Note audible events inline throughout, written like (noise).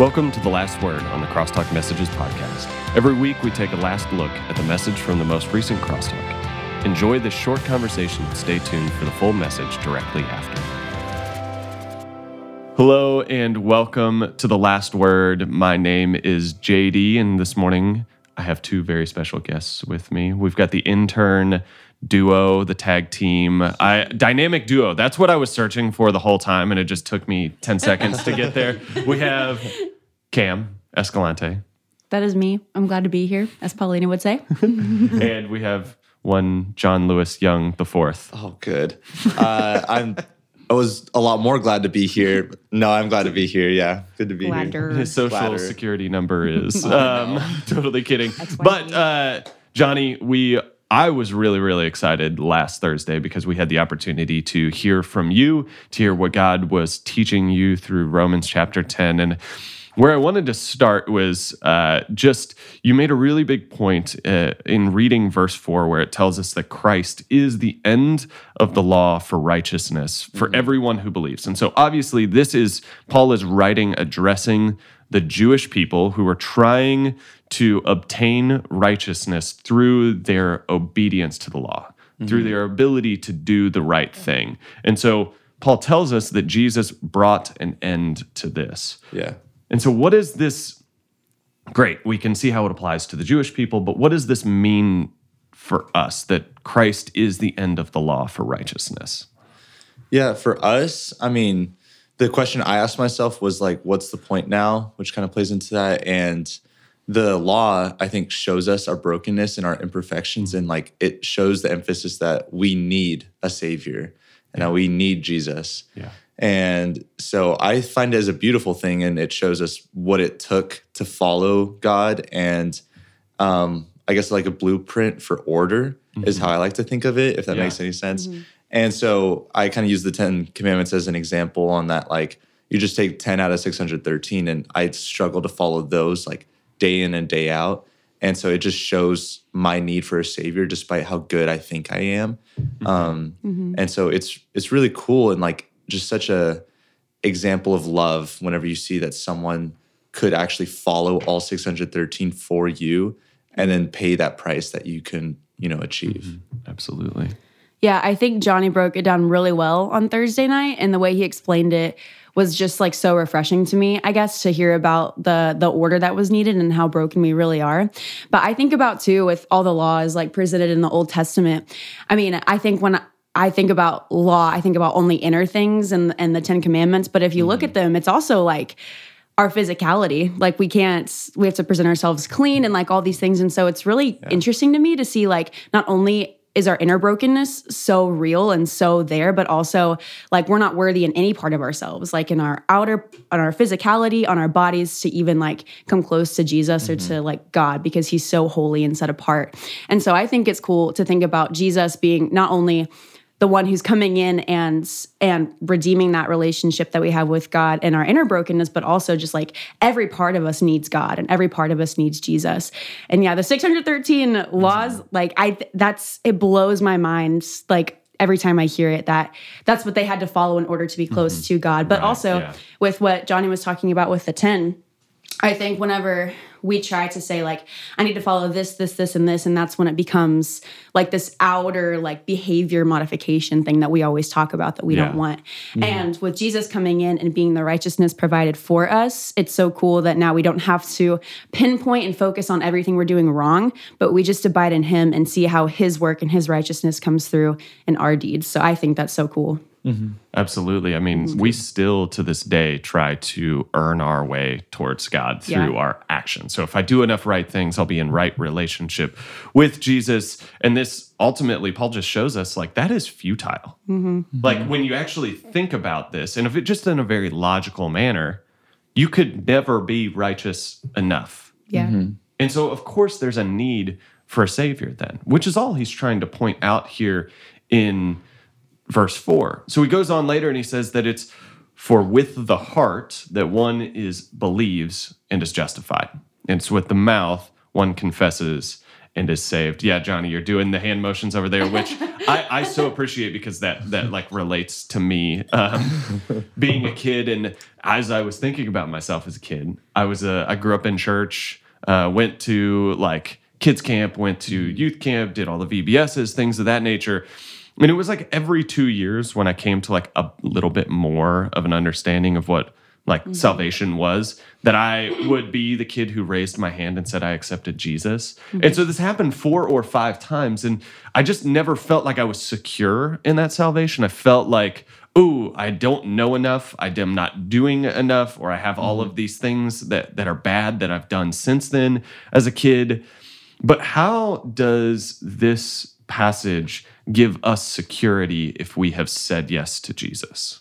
Welcome to The Last Word on the Crosstalk Messages podcast. Every week, we take a last look at the message from the most recent Crosstalk. Enjoy this short conversation and stay tuned for the full message directly after. Hello, and welcome to The Last Word. My name is JD, and this morning I have two very special guests with me. We've got the intern duo, the tag team, I dynamic duo. That's what I was searching for the whole time, and it just took me 10 (laughs) seconds to get there. We have Cam Escalante, That is me. I'm glad to be here, as Paulina would say. (laughs) and we have one John Lewis Young the fourth. Oh, good. Uh, I'm. I was a lot more glad to be here. No, I'm glad to be here. Yeah, good to be here. His social Flattered. security number is. (laughs) Um, totally kidding. But uh, Johnny, we I was really really excited last Thursday because we had the opportunity to hear from you, to hear what God was teaching you through Romans chapter ten, and where I wanted to start was uh, just you made a really big point uh, in reading verse four, where it tells us that Christ is the end of the law for righteousness for everyone who believes. And so, obviously, this is Paul is writing addressing the Jewish people who were trying to obtain righteousness through their obedience to the law, through mm-hmm. their ability to do the right thing. And so, Paul tells us that Jesus brought an end to this. Yeah. And so, what is this? Great, we can see how it applies to the Jewish people, but what does this mean for us that Christ is the end of the law for righteousness? Yeah. For us, I mean, the question I asked myself was like, what's the point now? Which kind of plays into that. And the law, I think, shows us our brokenness and our imperfections. And like, it shows the emphasis that we need a savior and that we need Jesus. Yeah. And so I find it as a beautiful thing, and it shows us what it took to follow God, and um, I guess like a blueprint for order is how I like to think of it, if that Yeah. makes any sense. And so I kind of use the Ten Commandments as an example on that. Like you just take ten out of six hundred thirteen, and I struggle to follow those like day in and day out. And so it just shows my need for a savior, despite how good I think I am. Mm-hmm. Um, mm-hmm. and so it's it's really cool and like just such a example of love whenever you see that someone could actually follow all 613 for you and then pay that price that you can you know achieve mm-hmm. Absolutely. Yeah, I think Johnny broke it down really well on Thursday night, and the way he explained it was just like so refreshing to me. I guess to hear about the the order that was needed and how broken we really are. But I think about too with all the laws like presented in the Old Testament. I mean, I think when I think about law, I think about only inner things and and the Ten Commandments. But if you look at mm-hmm. them, it's also like our physicality like we can't we have to present ourselves clean and like all these things and so it's really interesting to me to see like not only is our inner brokenness so real and so there but also like we're not worthy in any part of ourselves like in our outer on our physicality on our bodies to even like come close to jesus or to mm-hmm. like god because he's so holy and set apart. And so i think it's cool to think about jesus being not only the one who's coming in and and redeeming that relationship that we have with God and our inner brokenness, but also just like every part of us needs God and every part of us needs Jesus. And yeah, the 613 laws, like I that's it blows my mind like every time I hear it that that's what they had to follow in order to be close mm-hmm. to God. But Right, also yeah. with what Johnny was talking about with the 10, I think whenever we try to say like I need to follow this, this, this, and this, and that's when it becomes like this outer like behavior modification thing that we always talk about that we Yeah. don't want. Mm-hmm. And with Jesus coming in and being the righteousness provided for us, it's so cool that now we don't have to pinpoint and focus on everything we're doing wrong, but we just abide in Him and see how His work and His righteousness comes through in our deeds. So I think that's so cool. Mm-hmm. Absolutely. I mean, we still to this day try to earn our way towards God through Yeah. our actions. So if I do enough right things, I'll be in right relationship with Jesus. And this ultimately, Paul just shows us like that is futile. Mm-hmm. Like when you actually think about this, and if it just in a very logical manner, you could never be righteous enough. Yeah. Mm-hmm. And so, of course, there's a need for a savior then, which is all he's trying to point out here in verse 4. So he goes on later and he says that it's for with the heart that one is believes and is justified. And it's with the mouth one confesses and is saved. Yeah, Johnny, you're doing the hand motions over there, which I, I so appreciate because that that like relates to me um, (laughs) being a kid. And as I was thinking about myself as a kid, I was a I grew up in church, uh, went to like kids camp, went to youth camp, did all the VBSs, things of that nature. And it was like every two years when I came to like a little bit more of an understanding of what like mm-hmm. salvation was that I would be the kid who raised my hand and said I accepted Jesus. Mm-hmm. And so this happened four or five times and I just never felt like I was secure in that salvation. I felt like, "Ooh, I don't know enough. I am not doing enough or I have mm-hmm. all of these things that that are bad that I've done since then as a kid." But how does this passage give us security if we have said yes to Jesus?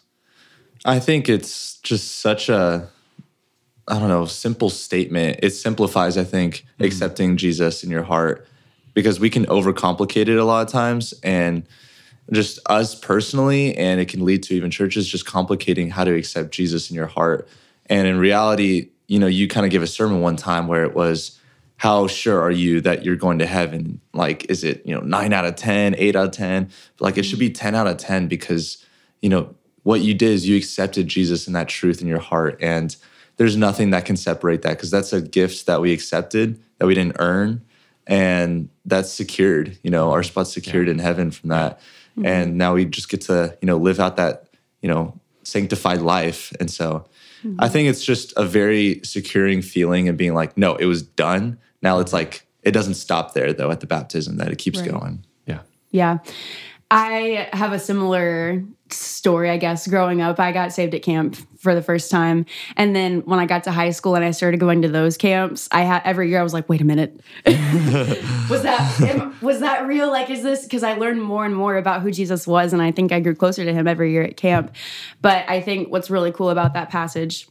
I think it's just such a I don't know, simple statement. It simplifies, I think, mm-hmm. accepting Jesus in your heart because we can overcomplicate it a lot of times and just us personally and it can lead to even churches just complicating how to accept Jesus in your heart. And in reality, you know, you kind of give a sermon one time where it was how sure are you that you're going to heaven? Like, is it, you know, nine out of 10, eight out of 10? Like, it should be 10 out of 10 because, you know, what you did is you accepted Jesus and that truth in your heart. And there's nothing that can separate that because that's a gift that we accepted that we didn't earn. And that's secured, you know, our spot's secured yeah. in heaven from that. Mm-hmm. And now we just get to, you know, live out that, you know, sanctified life. And so mm-hmm. I think it's just a very securing feeling and being like, no, it was done. Now it's like, it doesn't stop there though at the baptism, that it keeps right. going. Yeah. Yeah. I have a similar story, I guess. Growing up, I got saved at camp for the first time, and then when I got to high school and I started going to those camps, I had every year I was like, "Wait a minute, (laughs) was that was that real? Like, is this?" Because I learned more and more about who Jesus was, and I think I grew closer to Him every year at camp. But I think what's really cool about that passage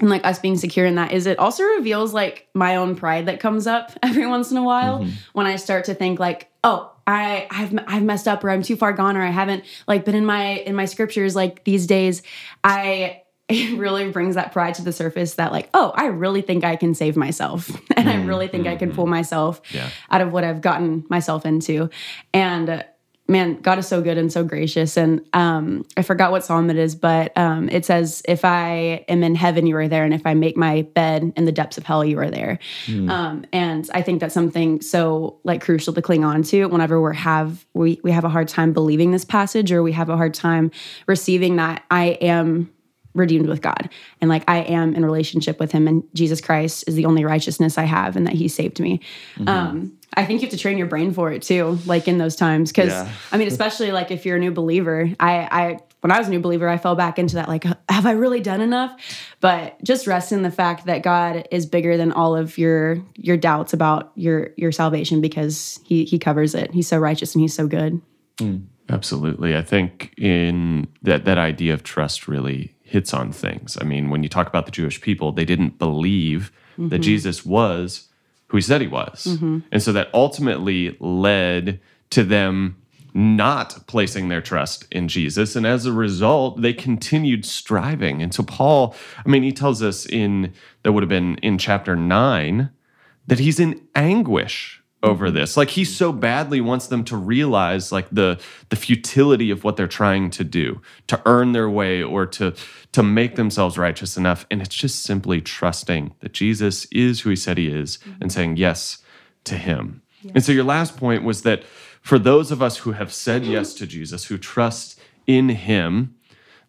and like us being secure in that is it also reveals like my own pride that comes up (laughs) every once in a while mm-hmm. when I start to think like, oh, I I've I've messed up or I'm too far gone or I haven't like been in my in my scriptures like these days. I (laughs) it really brings that pride to the surface that like oh i really think i can save myself (laughs) and i really think mm-hmm. i can pull mm-hmm. myself yeah. out of what i've gotten myself into and man, God is so good and so gracious. And um, I forgot what psalm it is, but um, it says, "If I am in heaven, you are there, and if I make my bed in the depths of hell, you are there." Mm. Um, and I think that's something so like crucial to cling on to whenever we have we we have a hard time believing this passage, or we have a hard time receiving that I am redeemed with God and like I am in relationship with him and Jesus Christ is the only righteousness I have and that he saved me. Mm-hmm. Um, I think you have to train your brain for it too, like in those times. Cause yeah. I mean, especially like if you're a new believer, I, I, when I was a new believer, I fell back into that, like, have I really done enough? But just rest in the fact that God is bigger than all of your, your doubts about your, your salvation because he, he covers it. He's so righteous and he's so good. Mm, absolutely. I think in that, that idea of trust really hits on things. I mean, when you talk about the Jewish people, they didn't believe mm-hmm. that Jesus was who he said he was. Mm-hmm. And so that ultimately led to them not placing their trust in Jesus. And as a result, they continued striving. And so Paul, I mean, he tells us in, that would have been in chapter nine, that he's in anguish over mm-hmm. this like he so badly wants them to realize like the the futility of what they're trying to do to earn their way or to to make themselves righteous enough and it's just simply trusting that Jesus is who he said he is mm-hmm. and saying yes to him and so your last point was that for those of us who have said yes to Jesus who trust in him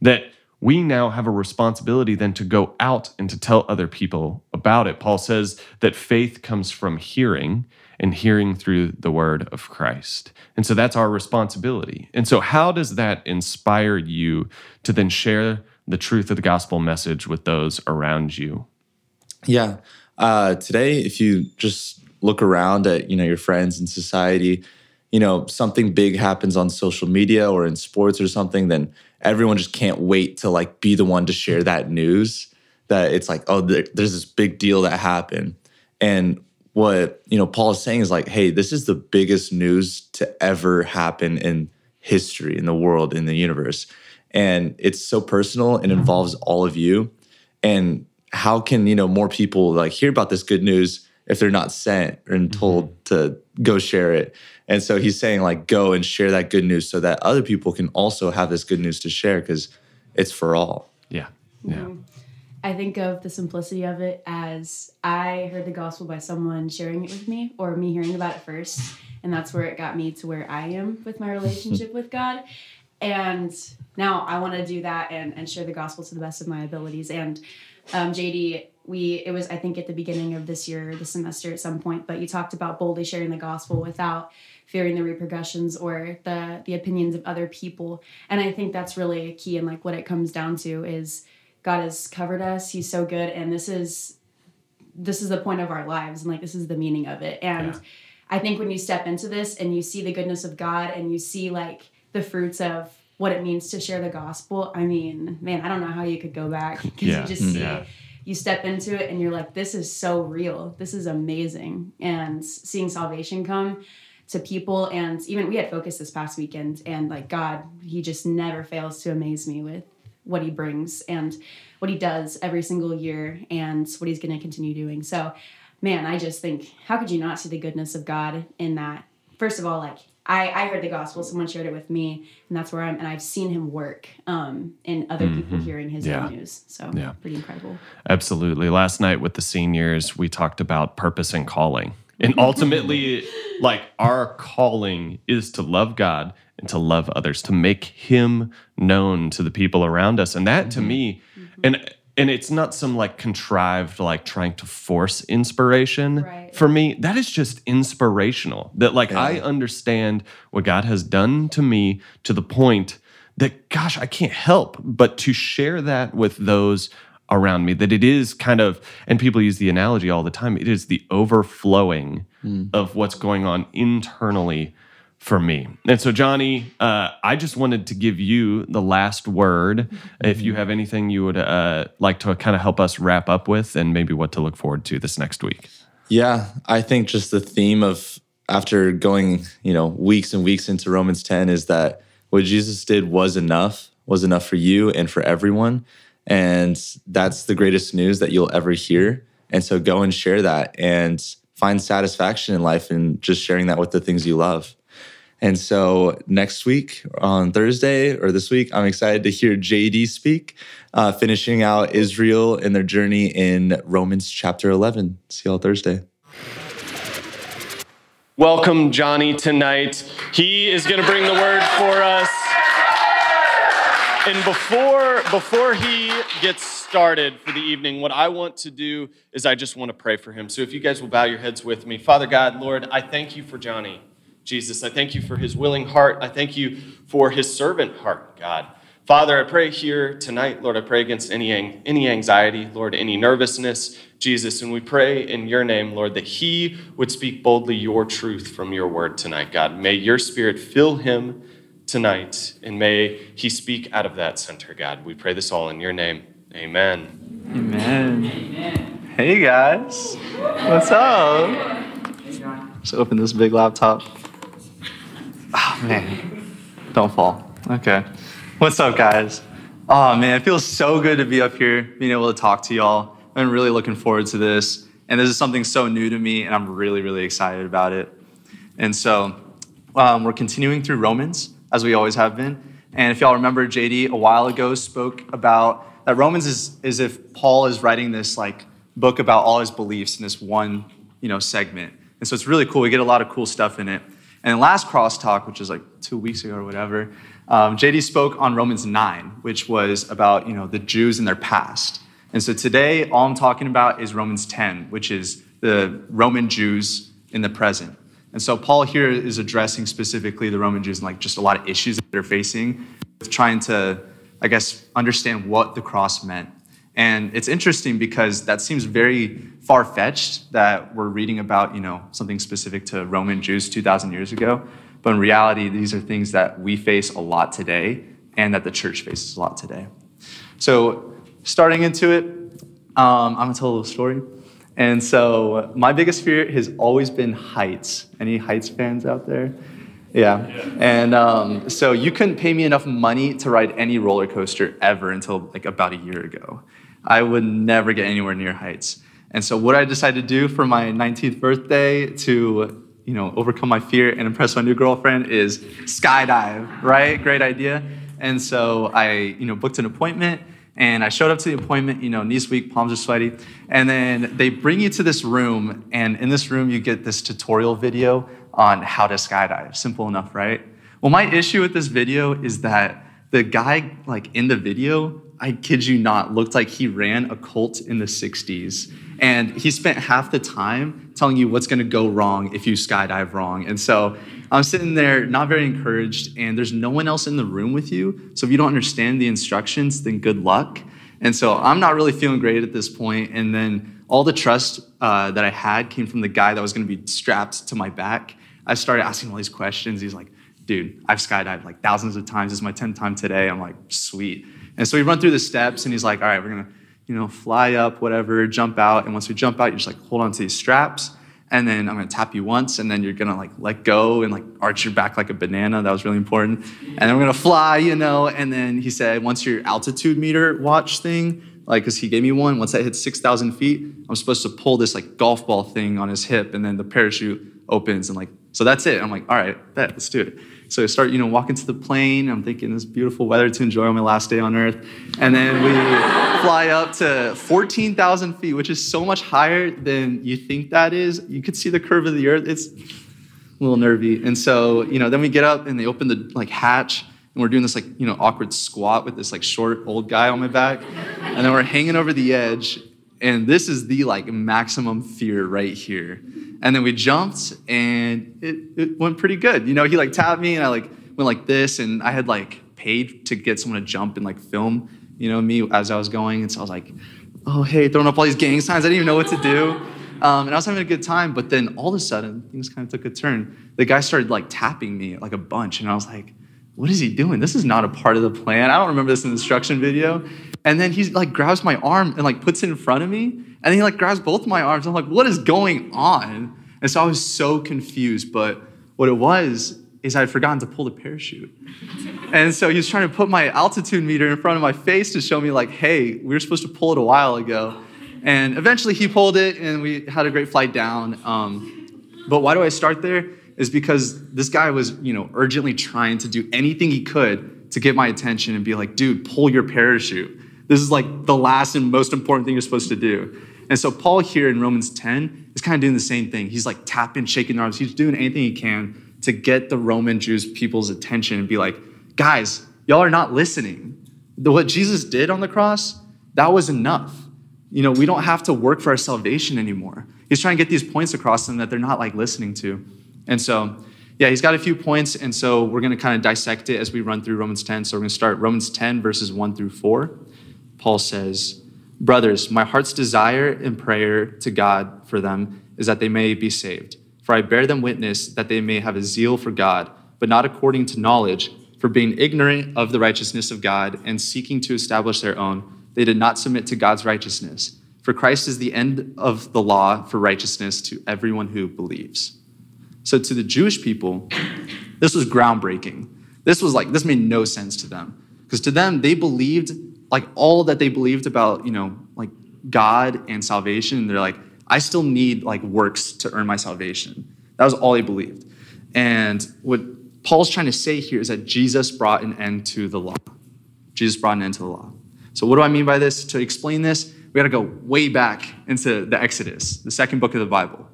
that we now have a responsibility then to go out and to tell other people about it. Paul says that faith comes from hearing and hearing through the word of Christ. And so that's our responsibility. And so, how does that inspire you to then share the truth of the gospel message with those around you? Yeah. Uh, today, if you just look around at you know your friends in society, you know something big happens on social media or in sports or something, then everyone just can't wait to like be the one to share that news. That it's like, oh, there's this big deal that happened, and what you know Paul is saying is like, hey, this is the biggest news to ever happen in history, in the world, in the universe, and it's so personal and involves all of you. And how can you know more people like hear about this good news if they're not sent and mm-hmm. told to go share it. And so he's saying like go and share that good news so that other people can also have this good news to share because it's for all. Yeah. Yeah. Mm-hmm. I think of the simplicity of it as I heard the gospel by someone sharing it with me or me hearing about it first. And that's where it got me to where I am with my relationship with God. And now I want to do that and, and share the gospel to the best of my abilities. And um, JD, we it was I think at the beginning of this year, the semester at some point, but you talked about boldly sharing the gospel without fearing the repercussions or the the opinions of other people. And I think that's really a key and like what it comes down to is God has covered us. He's so good and this is this is the point of our lives and like this is the meaning of it. And Yeah. I think when you step into this and you see the goodness of God and you see like the fruits of what it means to share the gospel, I mean, man, I don't know how you could go back (laughs) because Yeah. you just see Yeah. You step into it and you're like, this is so real. This is amazing. And seeing salvation come to people, and even we had focus this past weekend, and like God, He just never fails to amaze me with what He brings and what He does every single year, and what He's going to continue doing. So, man, I just think, how could you not see the goodness of God in that? First of all, like I, I heard the gospel, someone shared it with me, and that's where I'm, and I've seen him work um, in other people hearing his Mm-hmm. Yeah. news. So, Yeah. pretty incredible. Absolutely. Last night with the seniors, we talked about purpose and calling. And ultimately, like our calling is to love God and to love others, to make him known to the people around us. And that to mm-hmm. me, mm-hmm. and and it's not some like contrived like trying to force inspiration. Right. for me that is just inspirational. That like i understand what god has done to me to the point that gosh i can't help but to share that with those around me that it is kind of and people use the analogy all the time it is the overflowing of what's going on internally for me. And so johnny uh, i just wanted to give you the last word. If you have anything you would uh, like to kind of help us wrap up with and maybe what to look forward to this next week. Yeah, I think just the theme of after going, you know, weeks and weeks into Romans 10 is that what Jesus did was enough, was enough for you and for everyone. And that's the greatest news that you'll ever hear. And so go and share that and find satisfaction in life and just sharing that with the things you love. And so next week on Thursday or this week, I'm excited to hear JD speak, uh, finishing out Israel and their journey in Romans chapter 11. See y'all Thursday. Welcome, Johnny, tonight. He is going to bring the word for us. And before before he gets started for the evening, what I want to do is I just want to pray for him. So if you guys will bow your heads with me. Father God, Lord, I thank you for Johnny. Jesus, I thank you for his willing heart. I thank you for his servant heart, God. Father, I pray here tonight, Lord, I pray against any, any anxiety, Lord, any nervousness, Jesus, and we pray in your name, Lord, that he would speak boldly your truth from your word tonight, God. May your spirit fill him tonight, and may he speak out of that center, God. We pray this all in your name. Amen. Amen. Hey guys, what's up? Let's open this big laptop. Oh man, don't fall. Okay. What's up, guys? Oh man, it feels so good to be up here, being able to talk to y'all. I'm really looking forward to this. And this is something so new to me, and I'm really, really excited about it. And so um, we're continuing through Romans, as we always have been. And if y'all remember, JD a while ago spoke about that Romans is, is if Paul is writing this like book about all his beliefs in this one, you know, segment. And so it's really cool. We get a lot of cool stuff in it. And last crosstalk, which was like two weeks ago or whatever, um, JD spoke on Romans 9, which was about, you know, the Jews and their past. And so today, all I'm talking about is Romans 10, which is the Roman Jews in the present. And so Paul here is addressing specifically the Roman Jews and like just a lot of issues that they're facing with trying to, I guess, understand what the cross meant. And it's interesting because that seems very far fetched that we're reading about, you know, something specific to Roman Jews 2,000 years ago. But in reality, these are things that we face a lot today and that the church faces a lot today. So, starting into it, um, I'm gonna tell a little story. And so, my biggest fear has always been heights. Any heights fans out there? Yeah. And um, so, you couldn't pay me enough money to ride any roller coaster ever until like about a year ago. I would never get anywhere near heights. And so what I decided to do for my 19th birthday to you know overcome my fear and impress my new girlfriend is skydive, right? Great idea. And so I you know booked an appointment and I showed up to the appointment, you know, knees weak, palms are sweaty. And then they bring you to this room, and in this room, you get this tutorial video on how to skydive. Simple enough, right? Well, my issue with this video is that the guy, like in the video, I kid you not, looked like he ran a cult in the 60s. And he spent half the time telling you what's gonna go wrong if you skydive wrong. And so I'm sitting there not very encouraged, and there's no one else in the room with you. So if you don't understand the instructions, then good luck. And so I'm not really feeling great at this point. And then all the trust uh, that I had came from the guy that was gonna be strapped to my back. I started asking all these questions. He's like, dude, I've skydived like thousands of times. This is my 10th time today. I'm like, sweet. And so we run through the steps, and he's like, all right, we're gonna, you know, fly up, whatever, jump out. And once we jump out, you just like hold on to these straps. And then I'm gonna tap you once, and then you're gonna like let go and like arch your back like a banana. That was really important. And then we're gonna fly, you know. And then he said, once your altitude meter watch thing, like, cause he gave me one, once that hits 6,000 feet, I'm supposed to pull this like golf ball thing on his hip, and then the parachute opens, and like, so that's it. I'm like, all right, bet, let's do it. So I start, you know, walking to the plane. I'm thinking this beautiful weather to enjoy on my last day on Earth. And then we (laughs) fly up to 14,000 feet, which is so much higher than you think that is. You could see the curve of the Earth. It's a little nervy. And so, you know, then we get up and they open the like hatch and we're doing this like, you know, awkward squat with this like short old guy on my back. And then we're hanging over the edge. And this is the like maximum fear right here. And then we jumped and it, it went pretty good. You know, he like tapped me and I like went like this and I had like paid to get someone to jump and like film, you know, me as I was going. And so I was like, oh, hey, throwing up all these gang signs. I didn't even know what to do. (laughs) Um, and I was having a good time, but then all of a sudden, things kind of took a turn. The guy started like tapping me like a bunch, and I was like, what is he doing? This is not a part of the plan. I don't remember this in the instruction video. And then he like grabs my arm and like puts it in front of me. And he like grabs both my arms. I'm like, what is going on? And so I was so confused. But what it was is I had forgotten to pull the parachute. (laughs) and so he was trying to put my altitude meter in front of my face to show me, like, hey, we were supposed to pull it a while ago. And eventually he pulled it and we had a great flight down. Um, but why do I start there? Is because this guy was, you know, urgently trying to do anything he could to get my attention and be like, dude, pull your parachute. This is like the last and most important thing you're supposed to do. And so Paul here in Romans 10 is kind of doing the same thing. He's like tapping, shaking arms. He's doing anything he can to get the Roman Jews people's attention and be like, guys, y'all are not listening. What Jesus did on the cross, that was enough. You know, we don't have to work for our salvation anymore. He's trying to get these points across them that they're not like listening to. And so, yeah, he's got a few points. And so we're going to kind of dissect it as we run through Romans 10. So we're going to start Romans 10, verses 1 through 4. Paul says, Brothers, my heart's desire and prayer to God for them is that they may be saved. For I bear them witness that they may have a zeal for God, but not according to knowledge, for being ignorant of the righteousness of God and seeking to establish their own, they did not submit to God's righteousness. For Christ is the end of the law for righteousness to everyone who believes. So to the Jewish people, this was groundbreaking. This was like, this made no sense to them. Because to them, they believed like all that they believed about, you know, like God and salvation. They're like, I still need like works to earn my salvation. That was all they believed. And what Paul's trying to say here is that Jesus brought an end to the law. Jesus brought an end to the law. So what do I mean by this? To explain this, we got to go way back into the Exodus, the second book of the Bible.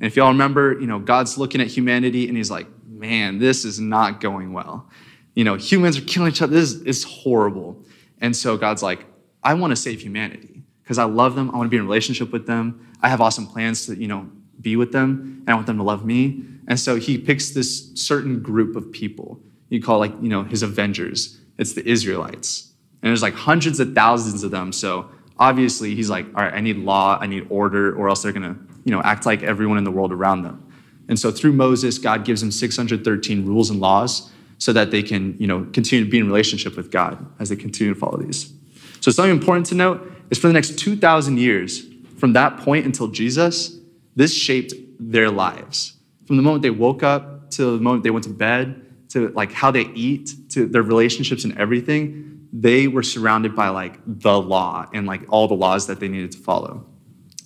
And if y'all remember, you know, God's looking at humanity and he's like, man, this is not going well. You know, humans are killing each other. This is horrible. And so God's like, I want to save humanity because I love them. I want to be in relationship with them. I have awesome plans to, you know, be with them and I want them to love me. And so he picks this certain group of people. You call like, you know, his Avengers. It's the Israelites. And there's like hundreds of thousands of them. So obviously he's like, all right, I need law, I need order, or else they're gonna, you know, act like everyone in the world around them. And so through Moses, God gives him 613 rules and laws so that they can, you know, continue to be in relationship with God as they continue to follow these. So something important to note is for the next 2,000 years, from that point until Jesus, this shaped their lives. From the moment they woke up to the moment they went to bed, to like how they eat, to their relationships and everything, they were surrounded by like the law and like all the laws that they needed to follow.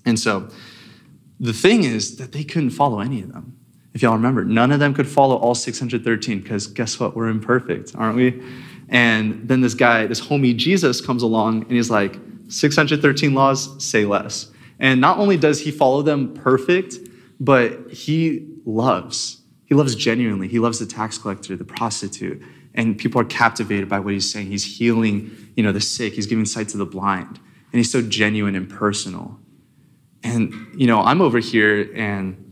And so the thing is that they couldn't follow any of them. If y'all remember, none of them could follow all 613 because guess what? We're imperfect, aren't we? And then this guy, this homie Jesus comes along and he's like, 613 laws, say less. And not only does he follow them perfect, but he loves. He loves genuinely. He loves the tax collector, the prostitute, and people are captivated by what he's saying. He's healing, you know, the sick. He's giving sight to the blind, and he's so genuine and personal. And you know, I'm over here and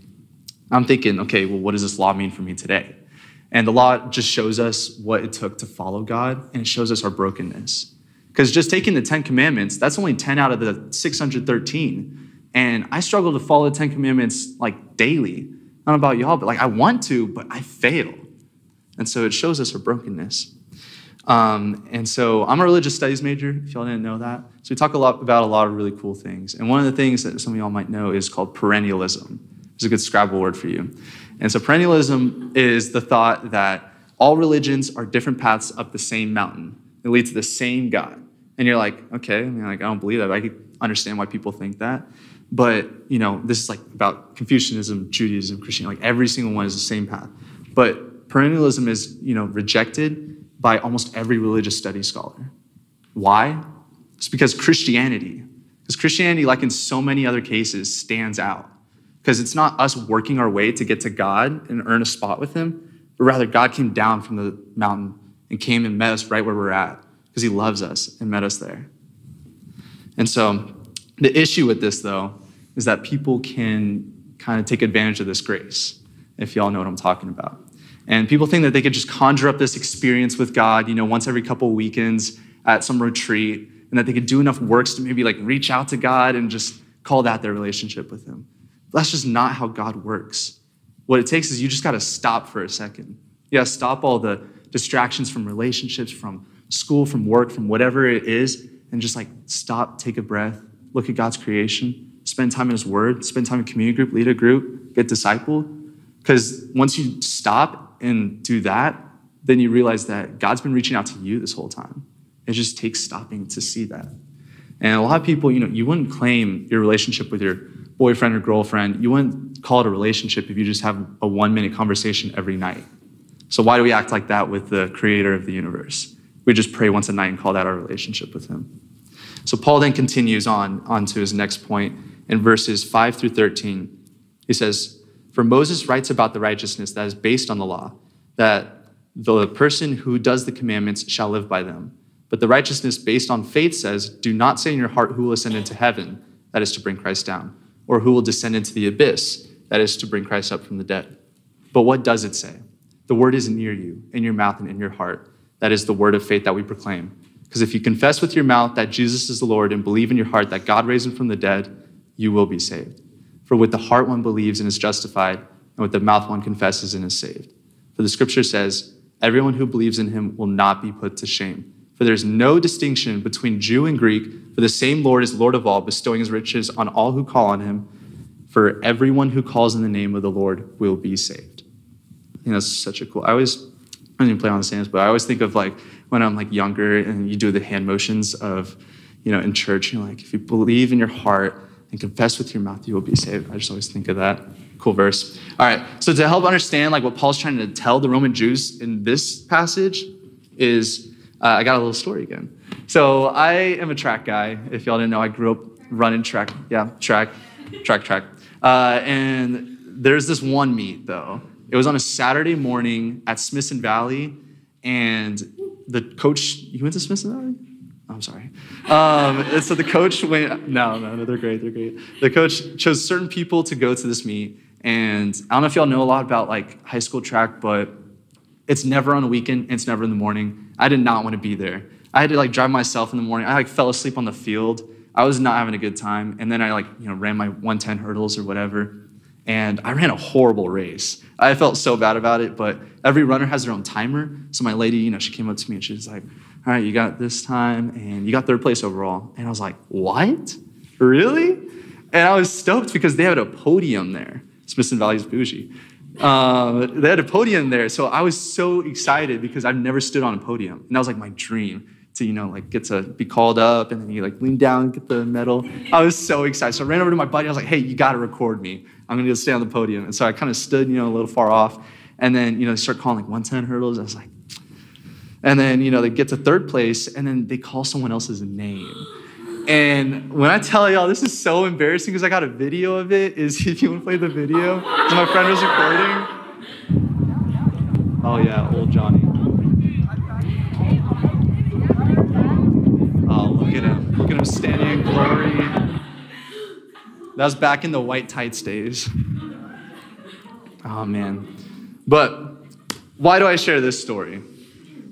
I'm thinking, okay, well, what does this law mean for me today? And the law just shows us what it took to follow God, and it shows us our brokenness. Because just taking the Ten Commandments, that's only 10 out of the 613. And I struggle to follow the Ten Commandments like daily. Know about y'all, but like I want to, but I fail. And so it shows us our brokenness. Um, and so I'm a religious studies major, if y'all didn't know that. So we talk a lot about a lot of really cool things. And one of the things that some of y'all might know is called perennialism. It's a good Scrabble word for you. And so perennialism is the thought that all religions are different paths up the same mountain. They lead to the same God. And you're like, okay, I mean, like I don't believe that. I can understand why people think that. But you know, this is like about Confucianism, Judaism, Christianity. Like every single one is the same path. But perennialism is, you know, rejected by almost every religious studies scholar. Why? It's because Christianity, because Christianity, like in so many other cases, stands out. Because it's not us working our way to get to God and earn a spot with Him, but rather God came down from the mountain and came and met us right where we're at because He loves us and met us there. And so the issue with this, though, is that people can kind of take advantage of this grace, if y'all know what I'm talking about. And people think that they could just conjure up this experience with God, you know, once every couple weekends at some retreat, and that they could do enough works to maybe like reach out to God and just call that their relationship with Him. That's just not how God works. What it takes is you just got to stop for a second. You got to stop all the distractions from relationships, from school, from work, from whatever it is, and just like stop, take a breath, look at God's creation, spend time in His Word, spend time in community group, lead a group, get discipled. Because once you stop and do that, then you realize that God's been reaching out to you this whole time. It just takes stopping to see that. And a lot of people, you know, you wouldn't claim your relationship with your boyfriend or girlfriend, you wouldn't call it a relationship if you just have a one minute conversation every night. So why do we act like that with the creator of the universe? We just pray once a night and call that our relationship with him. So Paul then continues on, on to his next point in verses 5 through 13. He says, for Moses writes about the righteousness that is based on the law, that the person who does the commandments shall live by them. But the righteousness based on faith says, Do not say in your heart who will ascend into heaven, that is to bring Christ down, or who will descend into the abyss, that is to bring Christ up from the dead. But what does it say? The word is near you, in your mouth and in your heart. That is the word of faith that we proclaim. Because if you confess with your mouth that Jesus is the Lord and believe in your heart that God raised him from the dead, you will be saved. For with the heart one believes and is justified, and with the mouth one confesses and is saved. For the scripture says, Everyone who believes in him will not be put to shame. For there is no distinction between Jew and Greek, for the same Lord is Lord of all, bestowing his riches on all who call on him. For everyone who calls in the name of the Lord will be saved. I think that's such a cool. I always, I even play on the stands, but I always think of like when I'm like younger and you do the hand motions of, you know, in church, you're like, if you believe in your heart and confess with your mouth, you will be saved. I just always think of that. Cool verse. All right. So to help understand like what Paul's trying to tell the Roman Jews in this passage is uh, I got a little story again. So I am a track guy. If y'all didn't know, I grew up running track. Yeah, track, track, track. Uh, and there's this one meet though. It was on a Saturday morning at Smithson Valley, and the coach. You went to Smithson Valley? I'm sorry. Um, so the coach went, no, no, no, they're great, they're great. The coach chose certain people to go to this meet. And I don't know if y'all know a lot about like high school track, but it's never on a weekend, it's never in the morning. I did not want to be there. I had to like drive myself in the morning. I like fell asleep on the field. I was not having a good time. And then I like, you know, ran my 110 hurdles or whatever. And I ran a horrible race. I felt so bad about it, but every runner has their own timer. So my lady, you know, she came up to me and she was like, all right, you got this time and you got third place overall. And I was like, what? Really? And I was stoked because they had a podium there. Smithson Valley's bougie. Um, they had a podium there. So I was so excited because I've never stood on a podium. And that was like my dream to, you know, like get to be called up and then you like lean down, get the medal. I was so excited. So I ran over to my buddy. I was like, hey, you got to record me. I'm going to stay on the podium. And so I kind of stood, you know, a little far off. And then, you know, they start calling like 110 hurdles. I was like, and then, you know, they get to third place and then they call someone else's name. And when I tell y'all this is so embarrassing because I got a video of it, is (laughs) if you want to play the video, my friend was recording. Oh yeah, old Johnny. Oh, look at him. Look at him standing in glory. That was back in the white tights days. Oh man. But why do I share this story?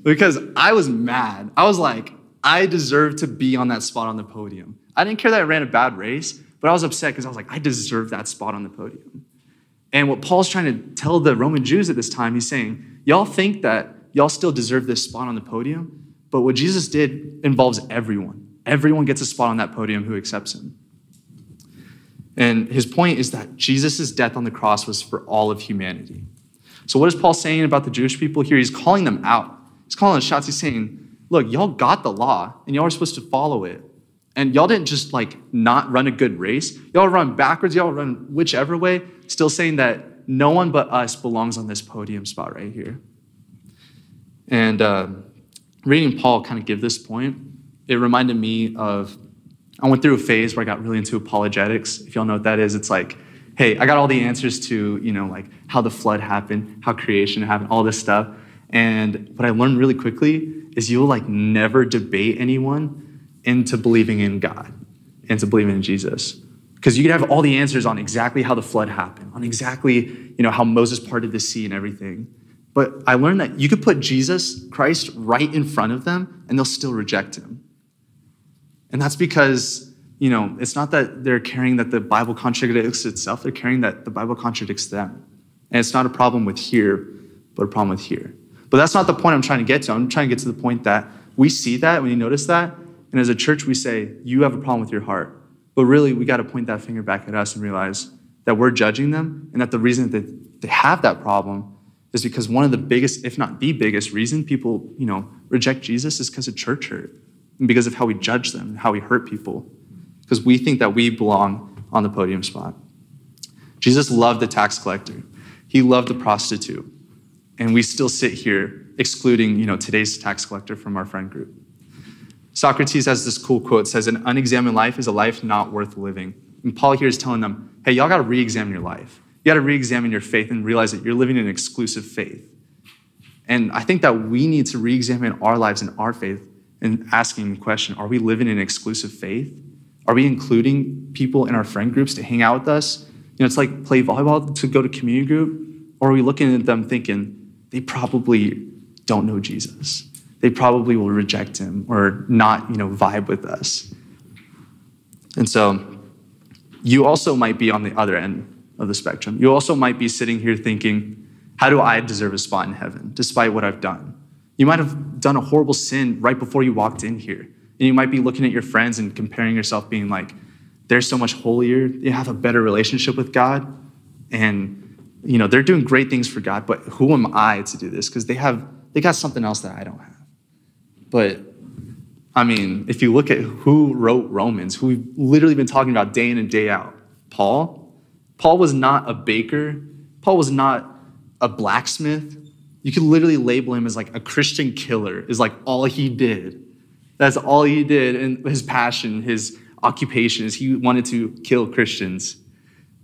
Because I was mad. I was like, I deserve to be on that spot on the podium. I didn't care that I ran a bad race, but I was upset because I was like, I deserve that spot on the podium. And what Paul's trying to tell the Roman Jews at this time, he's saying, Y'all think that y'all still deserve this spot on the podium, but what Jesus did involves everyone. Everyone gets a spot on that podium who accepts him. And his point is that Jesus' death on the cross was for all of humanity. So, what is Paul saying about the Jewish people here? He's calling them out. He's calling the shots. He's saying, Look, y'all got the law and y'all are supposed to follow it. And y'all didn't just like not run a good race. Y'all run backwards, y'all run whichever way, still saying that no one but us belongs on this podium spot right here. And uh, reading Paul kind of give this point, it reminded me of I went through a phase where I got really into apologetics. If y'all know what that is, it's like, hey, I got all the answers to, you know, like how the flood happened, how creation happened, all this stuff. And what I learned really quickly is you'll like never debate anyone into believing in God, into believing in Jesus. Because you can have all the answers on exactly how the flood happened, on exactly, you know, how Moses parted the sea and everything. But I learned that you could put Jesus Christ right in front of them and they'll still reject him. And that's because, you know, it's not that they're caring that the Bible contradicts itself, they're caring that the Bible contradicts them. And it's not a problem with here, but a problem with here. But that's not the point I'm trying to get to. I'm trying to get to the point that we see that, when you notice that, and as a church, we say, You have a problem with your heart. But really, we got to point that finger back at us and realize that we're judging them, and that the reason that they have that problem is because one of the biggest, if not the biggest reason people, you know, reject Jesus is because of church hurt and because of how we judge them and how we hurt people. Because we think that we belong on the podium spot. Jesus loved the tax collector. He loved the prostitute and we still sit here excluding you know today's tax collector from our friend group. Socrates has this cool quote says an unexamined life is a life not worth living. And paul here is telling them hey y'all got to re-examine your life. You got to re-examine your faith and realize that you're living in an exclusive faith. And i think that we need to re-examine our lives and our faith and asking the question are we living in exclusive faith? Are we including people in our friend groups to hang out with us? You know it's like play volleyball to go to community group or are we looking at them thinking they probably don't know Jesus. They probably will reject him or not, you know, vibe with us. And so you also might be on the other end of the spectrum. You also might be sitting here thinking, how do I deserve a spot in heaven despite what I've done? You might have done a horrible sin right before you walked in here. And you might be looking at your friends and comparing yourself, being like, they're so much holier, they have a better relationship with God. And you know, they're doing great things for God, but who am I to do this? Because they have they got something else that I don't have. But I mean, if you look at who wrote Romans, who we've literally been talking about day in and day out, Paul. Paul was not a baker. Paul was not a blacksmith. You could literally label him as like a Christian killer, is like all he did. That's all he did. And his passion, his occupation is he wanted to kill Christians.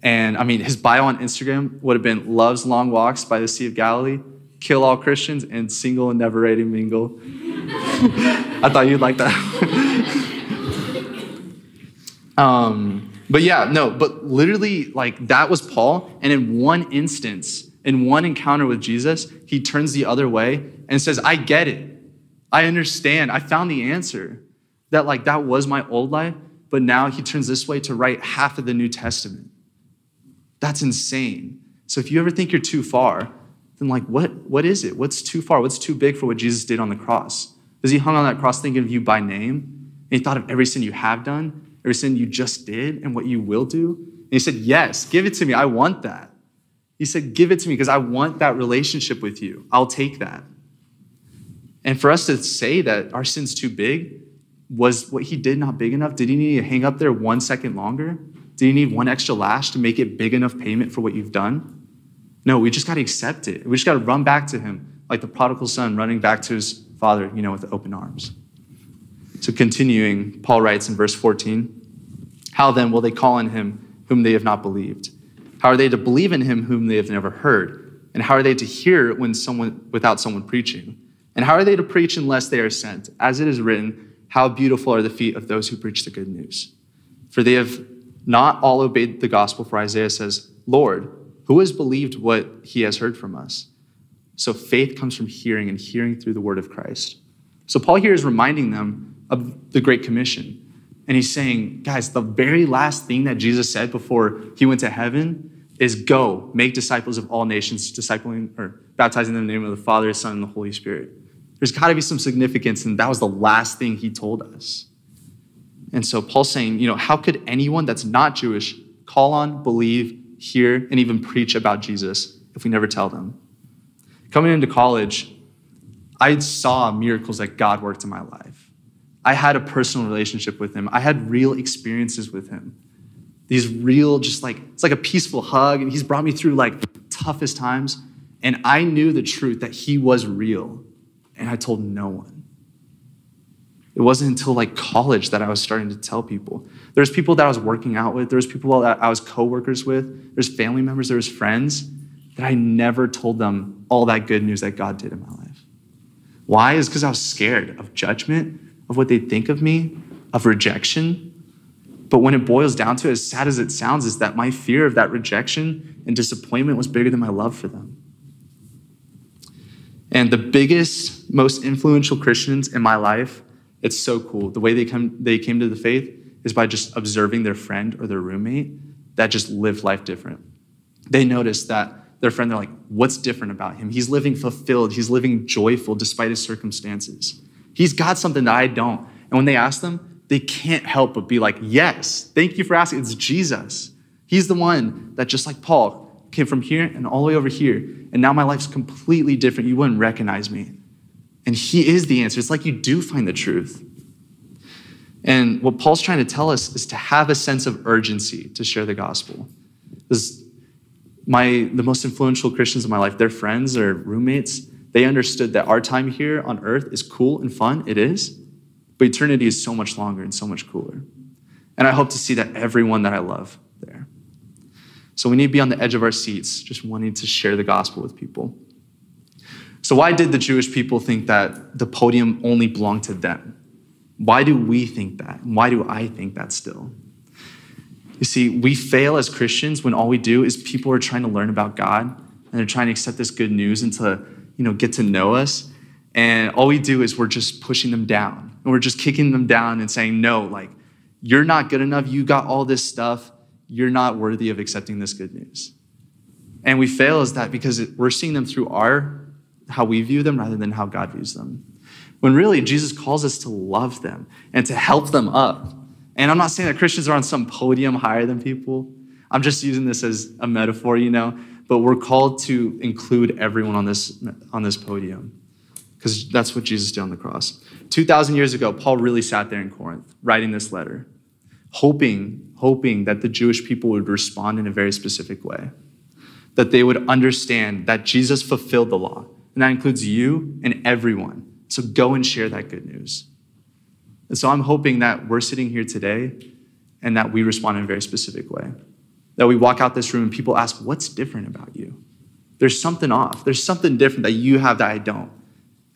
And I mean, his bio on Instagram would have been loves long walks by the Sea of Galilee, kill all Christians, and single and never ready to mingle. (laughs) I thought you'd like that. (laughs) um, but yeah, no, but literally, like that was Paul. And in one instance, in one encounter with Jesus, he turns the other way and says, I get it. I understand. I found the answer. That, like, that was my old life, but now he turns this way to write half of the New Testament. That's insane. So if you ever think you're too far, then like what what is it? What's too far? What's too big for what Jesus did on the cross? Because he hung on that cross thinking of you by name, and he thought of every sin you have done, every sin you just did, and what you will do. And he said, Yes, give it to me. I want that. He said, Give it to me because I want that relationship with you. I'll take that. And for us to say that our sin's too big, was what he did not big enough? Did he need to hang up there one second longer? Did you need one extra lash to make it big enough payment for what you've done? No, we just got to accept it. We just got to run back to him like the prodigal son running back to his father, you know, with open arms. So continuing, Paul writes in verse 14, How then will they call on him whom they have not believed? How are they to believe in him whom they have never heard? And how are they to hear when someone without someone preaching? And how are they to preach unless they are sent? As it is written, how beautiful are the feet of those who preach the good news. For they have not all obeyed the gospel, for Isaiah says, Lord, who has believed what he has heard from us? So faith comes from hearing, and hearing through the word of Christ. So Paul here is reminding them of the Great Commission. And he's saying, guys, the very last thing that Jesus said before he went to heaven is go, make disciples of all nations, discipling or baptizing them in the name of the Father, Son, and the Holy Spirit. There's got to be some significance, and that was the last thing he told us. And so Paul's saying, you know, how could anyone that's not Jewish call on, believe, hear, and even preach about Jesus if we never tell them? Coming into college, I saw miracles that God worked in my life. I had a personal relationship with him. I had real experiences with him. These real, just like, it's like a peaceful hug, and he's brought me through like toughest times. And I knew the truth that he was real and I told no one. It wasn't until like college that I was starting to tell people. There's people that I was working out with, there's people that I was coworkers with, there's family members, there's friends that I never told them all that good news that God did in my life. Why? Is because I was scared of judgment, of what they'd think of me, of rejection. But when it boils down to it, as sad as it sounds, is that my fear of that rejection and disappointment was bigger than my love for them. And the biggest, most influential Christians in my life, it's so cool. The way they come they came to the faith is by just observing their friend or their roommate that just lived life different. They noticed that their friend, they're like, what's different about him? He's living fulfilled, he's living joyful despite his circumstances. He's got something that I don't. And when they ask them, they can't help but be like, yes, thank you for asking. It's Jesus. He's the one that, just like Paul, came from here and all the way over here. And now my life's completely different. You wouldn't recognize me. And He is the answer. It's like you do find the truth. And what Paul's trying to tell us is to have a sense of urgency to share the gospel. Because my the most influential Christians in my life, their friends or roommates, they understood that our time here on earth is cool and fun. It is. But eternity is so much longer and so much cooler. And I hope to see that everyone that I love there. So we need to be on the edge of our seats, just wanting to share the gospel with people. So, why did the Jewish people think that the podium only belonged to them? Why do we think that? Why do I think that still? You see, we fail as Christians when all we do is people are trying to learn about God and they're trying to accept this good news and to, you know, get to know us. And all we do is we're just pushing them down and we're just kicking them down and saying, no, like, you're not good enough. You got all this stuff you're not worthy of accepting this good news. And we fail as that because we're seeing them through our how we view them rather than how God views them. When really Jesus calls us to love them and to help them up. And I'm not saying that Christians are on some podium higher than people. I'm just using this as a metaphor, you know, but we're called to include everyone on this on this podium. Because that's what Jesus did on the cross. 2,000 years ago, Paul really sat there in Corinth writing this letter hoping, hoping that the Jewish people would respond in a very specific way, that they would understand that Jesus fulfilled the law, and that includes you and everyone. So go and share that good news. And so I'm hoping that we're sitting here today and that we respond in a very specific way. That we walk out this room and people ask, What's different about you? There's something off. There's something different that you have that I don't.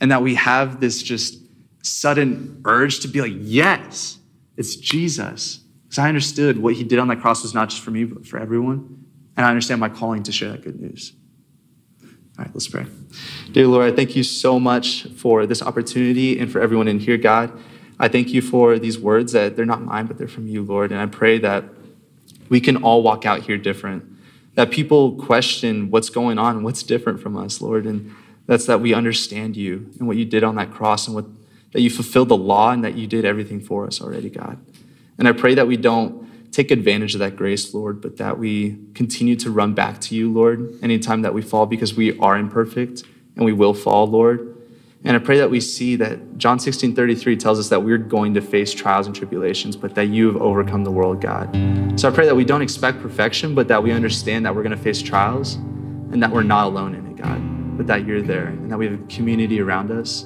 And that we have this just sudden urge to be like, Yes, it's Jesus. Because I understood what he did on that cross was not just for me, but for everyone. And I understand my calling to share that good news. All right, let's pray. Dear Lord, I thank you so much for this opportunity and for everyone in here, God. I thank you for these words that they're not mine, but they're from you, Lord. And I pray that we can all walk out here different, that people question what's going on, what's different from us, Lord. And that's that we understand you and what you did on that cross and what that you fulfilled the law and that you did everything for us already, God. And I pray that we don't take advantage of that grace, Lord, but that we continue to run back to you, Lord, anytime that we fall, because we are imperfect and we will fall, Lord. And I pray that we see that John 16 33 tells us that we're going to face trials and tribulations, but that you have overcome the world, God. So I pray that we don't expect perfection, but that we understand that we're going to face trials and that we're not alone in it, God, but that you're there and that we have a community around us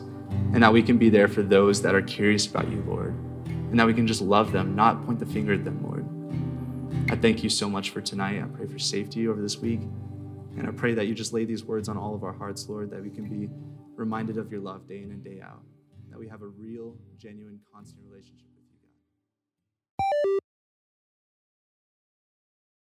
and that we can be there for those that are curious about you, Lord, and that we can just love them, not point the finger at them, Lord. I thank you so much for tonight. I pray for safety over this week. And I pray that you just lay these words on all of our hearts, Lord, that we can be reminded of your love day in and day out, that we have a real, genuine, constant relationship.